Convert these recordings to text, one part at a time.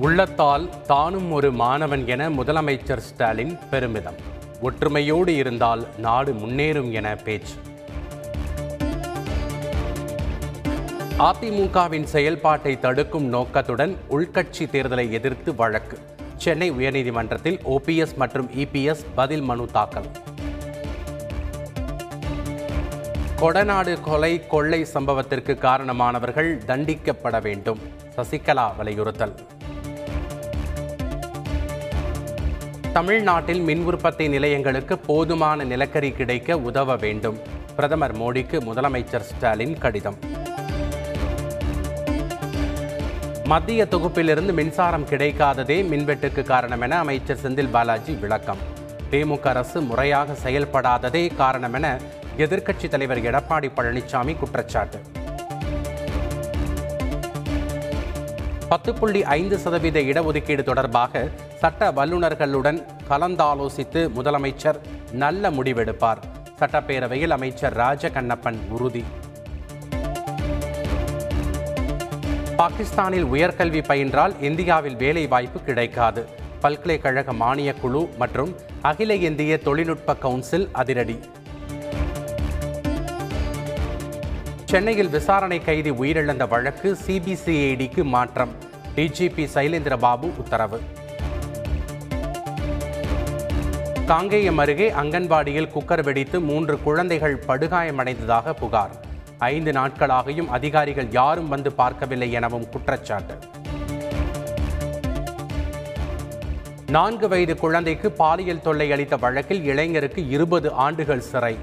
உள்ளத்தால் தானும் ஒரு மாணவன் என முதலமைச்சர் ஸ்டாலின் பெருமிதம். ஒற்றுமையோடு இருந்தால் நாடு முன்னேறும் என பேச்சு. அதிமுகவின் செயல்பாட்டை தடுக்கும் நோக்கத்துடன் உள்கட்சி தேர்தலை எதிர்த்து வழக்கு. சென்னை உயர்நீதிமன்றத்தில் ஓபிஎஸ் மற்றும் இபிஎஸ் பதில் மனு தாக்கல். கொடநாடு கொலை கொள்ளை சம்பவத்திற்கு காரணமானவர்கள் தண்டிக்கப்பட வேண்டும். சசிகலா வலியுறுத்தல். தமிழ்நாட்டில் மின் உற்பத்தி நிலையங்களுக்கு போதுமான நிலக்கரி கிடைக்க உதவ வேண்டும். பிரதமர் மோடிக்கு முதலமைச்சர் ஸ்டாலின் கடிதம். மத்திய தொகுப்பிலிருந்து மின்சாரம் கிடைக்காததே மின்வெட்டுக்கு காரணம் என அமைச்சர் செந்தில் பாலாஜி விளக்கம். திமுக அரசு முறையாக செயல்படாததே காரணம் என எதிர்க்கட்சித் தலைவர் எடப்பாடி பழனிசாமி குற்றச்சாட்டு. பத்து புள்ளி ஐந்து சதவீத இடஒதுக்கீடு தொடர்பாக சட்ட வல்லுநர்களுடன் கலந்தாலோசித்து முதலமைச்சர் நல்ல முடிவெடுப்பார். சட்டப்பேரவையில் அமைச்சர் ராஜகண்ணப்பன் உறுதி. பாகிஸ்தானில் உயர்கல்வி பயின்றால் இந்தியாவில் வேலை வாய்ப்பு கிடைக்காது. பல்கலைக்கழக மானியக் குழு மற்றும் அகில இந்திய தொழில்நுட்ப கவுன்சில் அதிரடி. சென்னையில் விசாரணை கைதி உயிரிழந்த வழக்கு சிபிசிஐடிக்கு மாற்றம். டிஜிபி சைலேந்திர பாபு உத்தரவு. காங்கேயம் அருகே அங்கன்வாடியில் குக்கர் வெடித்து மூன்று குழந்தைகள் படுகாயமடைந்ததாக புகார். ஐந்து நாட்களாகியும் அதிகாரிகள் யாரும் வந்து பார்க்கவில்லை எனவும் குற்றச்சாட்டு. நான்கு வயது குழந்தைக்கு பாலியல் தொல்லை அளித்த வழக்கில் இளைஞருக்கு இருபது ஆண்டுகள் சிறை.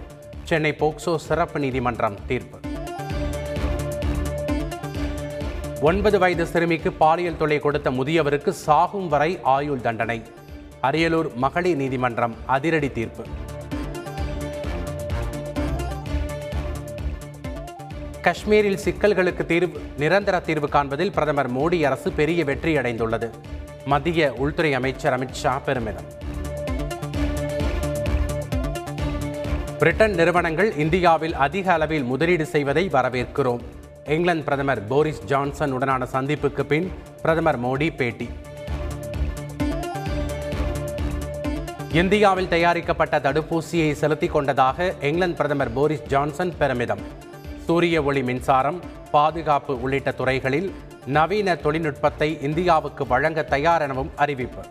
சென்னை போக்சோ சிறப்பு நீதிமன்றம் தீர்ப்பு. ஒன்பது வயது சிறுமிக்கு பாலியல் தொல்லை கொடுத்த முதியவருக்கு சாகும் வரை ஆயுள் தண்டனை. அரியலூர் மகளிர் நீதிமன்றம் அதிரடி தீர்ப்பு. காஷ்மீரில் சிக்கல்களுக்கு தீர்வு நிரந்தர தீர்வு காண்பதில் பிரதமர் மோடி அரசு பெரிய வெற்றி அடைந்துள்ளது. மத்திய உள்துறை அமைச்சர் அமித்ஷா பெருமிதம். பிரிட்டன் நிறுவனங்கள் இந்தியாவில் அதிக அளவில் முதலீடு செய்வதை வரவேற்கிறோம். இங்கிலாந்து பிரதமர் போரிஸ் ஜான்சன் உடனான சந்திப்புக்கு பின் பிரதமர் மோடி பேட்டி. இந்தியாவில் தயாரிக்கப்பட்ட தடுப்பூசியை செலுத்திக் கொண்டதாக இங்கிலாந்து பிரதமர் போரிஸ் ஜான்சன் பெருமிதம். சூரிய ஒளி மின்சாரம் பாதுகாப்பு உள்ளிட்ட துறைகளில் நவீன தொழில்நுட்பத்தை இந்தியாவுக்கு வழங்க தயார் எனவும் அறிவிப்பு.